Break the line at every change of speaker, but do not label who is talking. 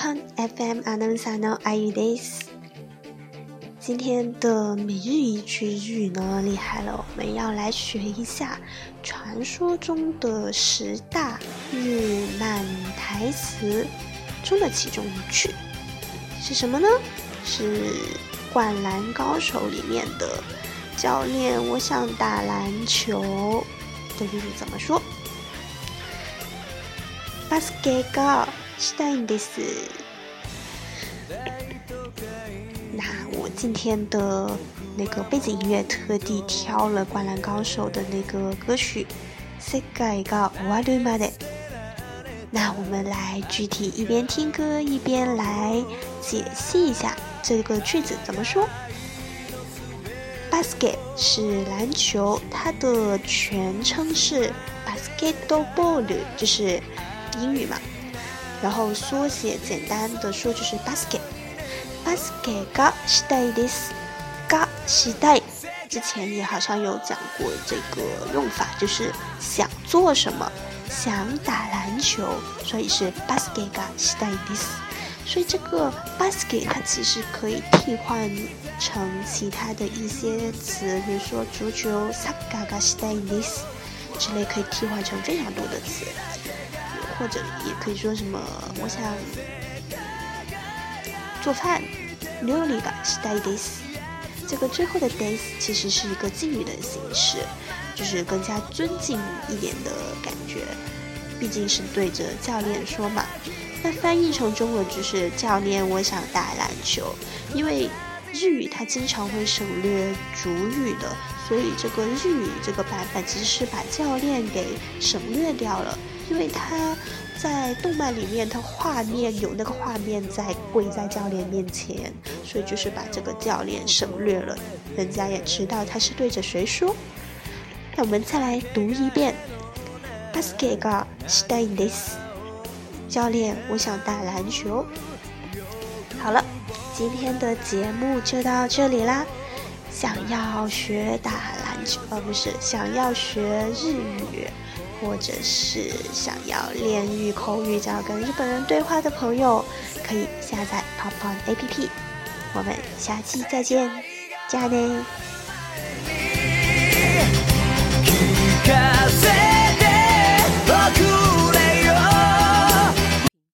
FM アナウンサーのあゆです。今天的每日一句日语呢，厉害了！我们要来学一下传说中的十大日漫台词中的其中一句是什么呢？是《灌篮高手》里面的“教练，我想打篮球”的日语怎么说？バスケが したいんです。那我今天的那个背景音乐特地挑了《灌篮高手》的那个歌曲《世界が終わるまで》。那我们来具体一边听歌一边来解析一下这个句子怎么说。Basket 是篮球，它的全称是 basketball，就是。英语嘛， 然后缩写简单的说就是 basket。basket ga shidai des，ga shidai，之前也好像有讲过这个用法，就是想做什么，想打篮球，所以是 basket ga shidai des。所以这个 basket 它其实可以替换成其他的一些词，比如说足球 saka ga shidai des 之类，可以替换成非常多的词。或者也可以说什么，我想做饭，料理吧，是带 this。这个最后的 days 其实是一个敬语的形式，就是更加尊敬一点的感觉。毕竟是对着教练说嘛。那翻译成中文就是教练，我想打篮球。因为日语它经常会省略主语的，所以这个日语这个版本其实是把教练给省略掉了。因为他在动漫里面，他画面有那个画面在跪在教练面前，所以就是把这个教练省略了，人家也知道他是对着谁说。那我们再来读一遍：Basket ga stay this。教练，我想打篮球。好了，今天的节目就到这里啦。想要学打篮球，哦，不是，想要学日语。或者是想要练日口语、想要跟日本人对话的朋友，可以下载 Pop On APP。我们下期再见，加内。